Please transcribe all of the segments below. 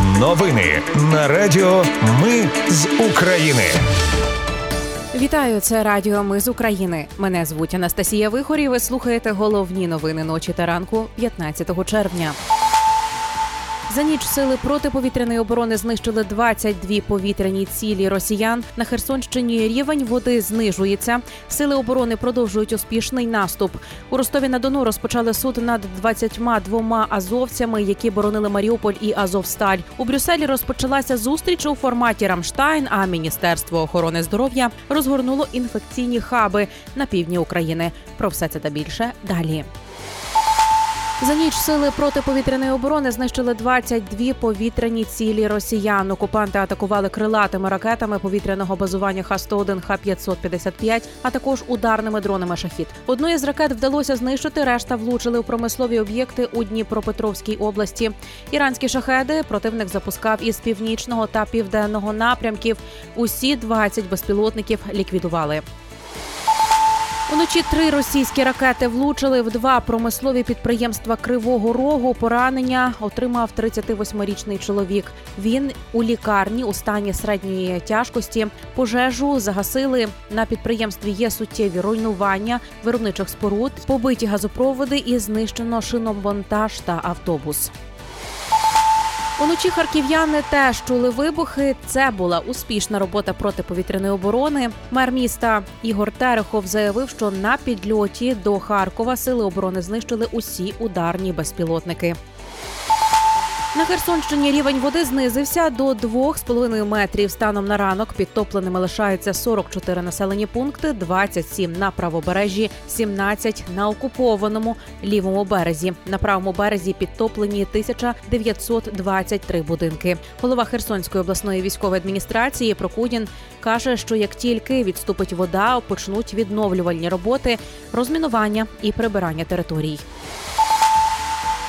Новини на Радіо Ми з України. Вітаю, це Радіо Ми з України. Мене звуть Анастасія Вихорі. Ви слухаєте головні новини ночі та ранку 15 червня. За ніч сили протиповітряної оборони знищили 22 повітряні цілі росіян. На Херсонщині рівень води знижується. Сили оборони продовжують успішний наступ. У Ростові на Дону розпочали суд над 22 азовцями, які боронили Маріуполь і Азовсталь. У Брюсселі розпочалася зустріч у форматі Рамштайн. А Міністерство охорони здоров'я розгорнуло інфекційні хаби на півдні України. Про все це та більше далі. За ніч сили протиповітряної оборони знищили 22 повітряні цілі росіян. Окупанти атакували крилатими ракетами повітряного базування Х-101, Х-555, а також ударними дронами шахід. Одну із ракет вдалося знищити. Решта влучили у промислові об'єкти у Дніпропетровській області. Іранські шахеди противник запускав із північного та південного напрямків. Усі 20 безпілотників ліквідували. Уночі три російські ракети влучили в два промислові підприємства Кривого Рогу. Поранення отримав 38-річний чоловік. Він у лікарні у стані середньої тяжкості. Пожежу загасили на підприємстві. Є суттєві руйнування виробничих споруд, побиті газопроводи і знищено шиномонтаж та автобус. Уночі харків'яни теж чули вибухи. Це була успішна робота протиповітряної оборони. Мер міста Ігор Терехов заявив, що на підльоті до Харкова сили оборони знищили усі ударні безпілотники. На Херсонщині рівень води знизився до 2,5 метрів. Станом на ранок підтопленими лишаються 44 населені пункти, 27 на правобережжі, 17 на окупованому лівому березі. На правому березі підтоплені 1923 будинки. Голова Херсонської обласної військової адміністрації Прокудін каже, що як тільки відступить вода, почнуть відновлювальні роботи, розмінування і прибирання територій.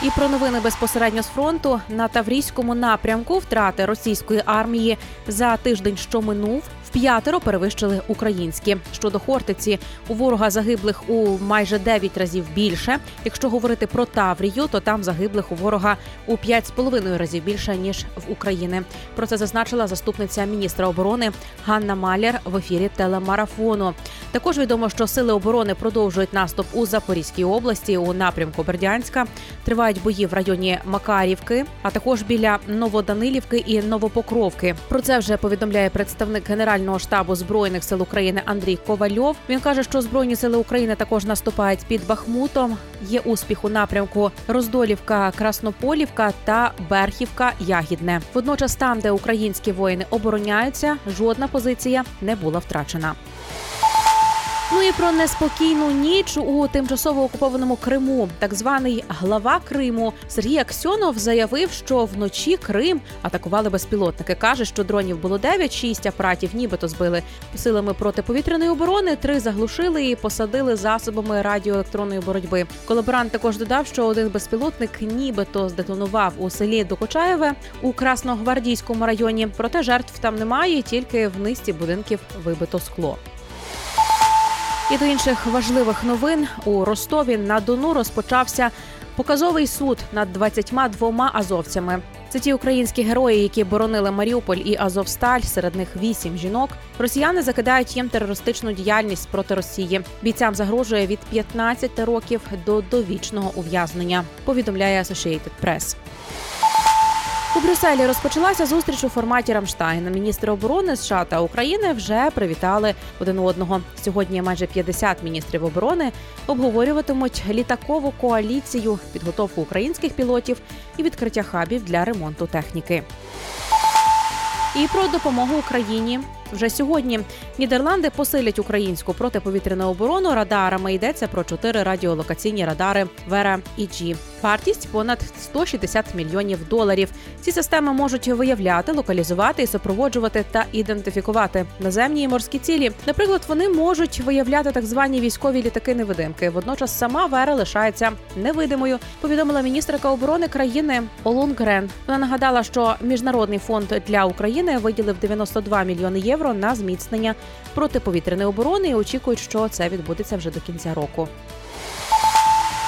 І про новини безпосередньо з фронту. На Таврійському напрямку втрати російської армії за тиждень, що минув, вп'ятеро перевищили українські. Щодо Хортиці, у ворога загиблих у майже 9 разів більше. Якщо говорити про Таврію, то там загиблих у ворога у 5,5 разів більше ніж в Україні. Про це зазначила заступниця міністра оборони Ганна Маляр в ефірі телемарафону. Також відомо, що сили оборони продовжують наступ у Запорізькій області у напрямку Бердянська. Тривають бої в районі Макарівки, а також біля Новоданилівки і Новопокровки. Про це вже повідомляє представник генерального штабу збройних сил України Андрій Ковальов. Він каже, що збройні сили України також наступають під Бахмутом. Є успіх у напрямку Роздолівка, Краснополівка та Берхівка Ягідне. Водночас, там, де українські воїни обороняються, жодна позиція не була втрачена. Ну і про неспокійну ніч у тимчасово окупованому Криму. Так званий глава Криму Сергій Аксьонов заявив, що вночі Крим атакували безпілотники. каже, що дронів було 9, 6 апаратів, нібито збили силами протиповітряної оборони. Три заглушили і посадили засобами радіоелектронної боротьби. Колаборант також додав, що один безпілотник нібито здетонував у селі Докочаєве у Красногвардійському районі. Проте жертв там немає, тільки в низці будинків вибито скло. І до інших важливих новин у Ростові на Дону розпочався показовий суд над 22 азовцями. Це ті українські герої, які боронили Маріуполь і Азовсталь. Серед них вісім жінок. Росіяни закидають їм терористичну діяльність проти Росії. Бійцям загрожує від 15 років до довічного ув'язнення. Повідомляє Associated Press. У Брюсселі розпочалася зустріч у форматі Рамштайн. Міністри оборони США та України вже привітали один одного. Сьогодні майже 50 міністрів оборони обговорюватимуть літакову коаліцію, підготовку українських пілотів і відкриття хабів для ремонту техніки. І про допомогу Україні вже сьогодні Нідерланди посилять українську протиповітряну оборону радарами. Йдеться про чотири радіолокаційні радари Вера і Джі. Вартість понад 160 мільйонів доларів. Ці системи можуть виявляти, локалізувати і супроводжувати та ідентифікувати наземні і морські цілі. Наприклад, вони можуть виявляти так звані військові літаки-невидимки. Водночас сама Вера лишається невидимою. Повідомила міністерка оборони країни Олунгрен. Вона нагадала, що міжнародний фонд для України виділив 92 мільйони євро на зміцнення протиповітряної оборони і очікують, що це відбудеться вже до кінця року.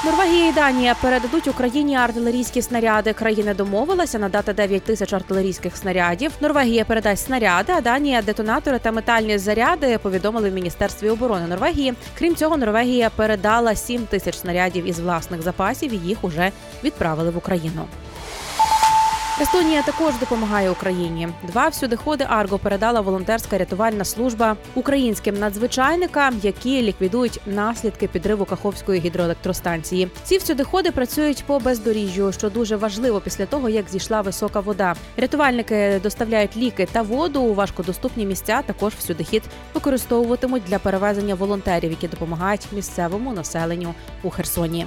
Норвегія і Данія передадуть Україні артилерійські снаряди. Країни домовилися надати 9 тисяч артилерійських снарядів. Норвегія передасть снаряди, а Данія детонатори та метальні заряди. Повідомили в міністерстві оборони Норвегії. Крім цього, Норвегія передала 7 тисяч снарядів із власних запасів. і Їх уже відправили в Україну. Естонія також допомагає Україні. Два всюдиходи Арго передала волонтерська рятувальна служба українським надзвичайникам, які ліквідують наслідки підриву Каховської гідроелектростанції. Ці всюдиходи працюють по бездоріжжю, що дуже важливо після того, як зійшла висока вода. Рятувальники доставляють ліки та воду у важкодоступні місця. Також всюдихід використовуватимуть для перевезення волонтерів, які допомагають місцевому населенню у Херсоні.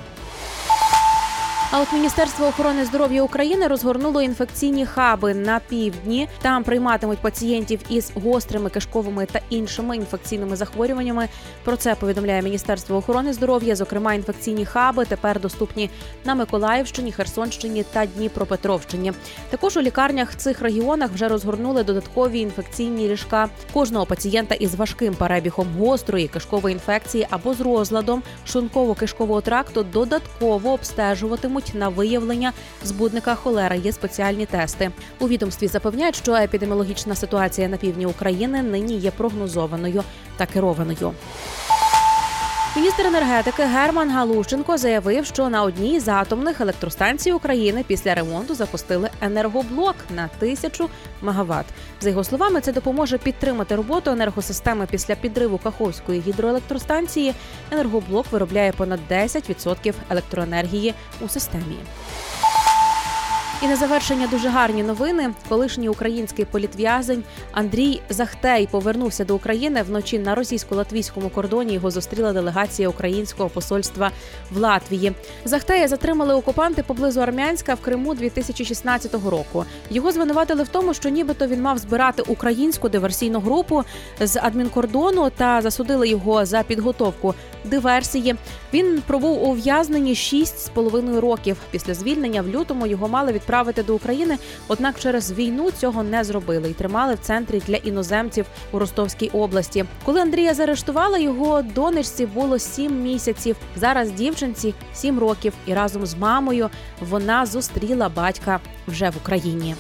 А от Міністерство охорони здоров'я України розгорнуло інфекційні хаби на півдні. Там прийматимуть пацієнтів із гострими кишковими та іншими інфекційними захворюваннями. Про це повідомляє Міністерство охорони здоров'я. Зокрема, інфекційні хаби тепер доступні на Миколаївщині, Херсонщині та Дніпропетровщині. Також у лікарнях цих регіонах вже розгорнули додаткові інфекційні ліжка кожного пацієнта із важким перебігом гострої кишкової інфекції або з розладом шлунково-кишкового тракту додатково обстежуватимуть на виявлення збудника холери. Є спеціальні тести. У відомстві запевняють, що епідеміологічна ситуація на півдні України нині є прогнозованою та керованою. Міністр енергетики Герман Галущенко заявив, що на одній з атомних електростанцій України після ремонту запустили енергоблок на тисячу мегаватт. За його словами, це допоможе підтримати роботу енергосистеми після підриву Каховської гідроелектростанції. Енергоблок виробляє понад 10% електроенергії у системі. І на завершення дуже гарні новини. Колишній український політв'язень Андрій Захтей повернувся до України вночі на російсько-латвійському кордоні. Його зустріла делегація українського посольства в Латвії. Захтея затримали окупанти поблизу Армянська в Криму 2016 року. Його звинуватили в тому, що нібито він мав збирати українську диверсійну групу з адмінкордону та засудили його за підготовку диверсії. Він пробув у ув'язненні 6,5 років. Після звільнення в лютому його мали відправити до України. Однак через війну цього не зробили і тримали в центрі для іноземців у Ростовській області. Коли Андрія заарештували, його донечці було 7 місяців. Зараз дівчинці 7 років, і разом з мамою вона зустріла батька вже в Україні.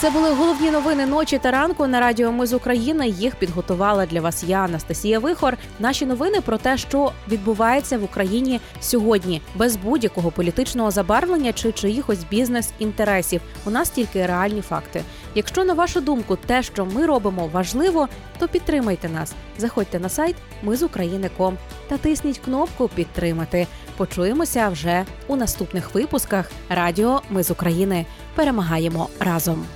Це були головні новини ночі та ранку на радіо Ми з України. Їх підготувала для вас я, Анастасія Вихор. Наші новини про те, що відбувається в Україні сьогодні, без будь-якого політичного забарвлення чи чиїхось бізнес-інтересів. У нас тільки реальні факти. Якщо на вашу думку, те, що ми робимо, важливо, то підтримайте нас. Заходьте на сайт Ми з України.ком та тисніть кнопку Підтримати. Почуємося вже у наступних випусках Радіо Ми з України. Перемагаємо разом.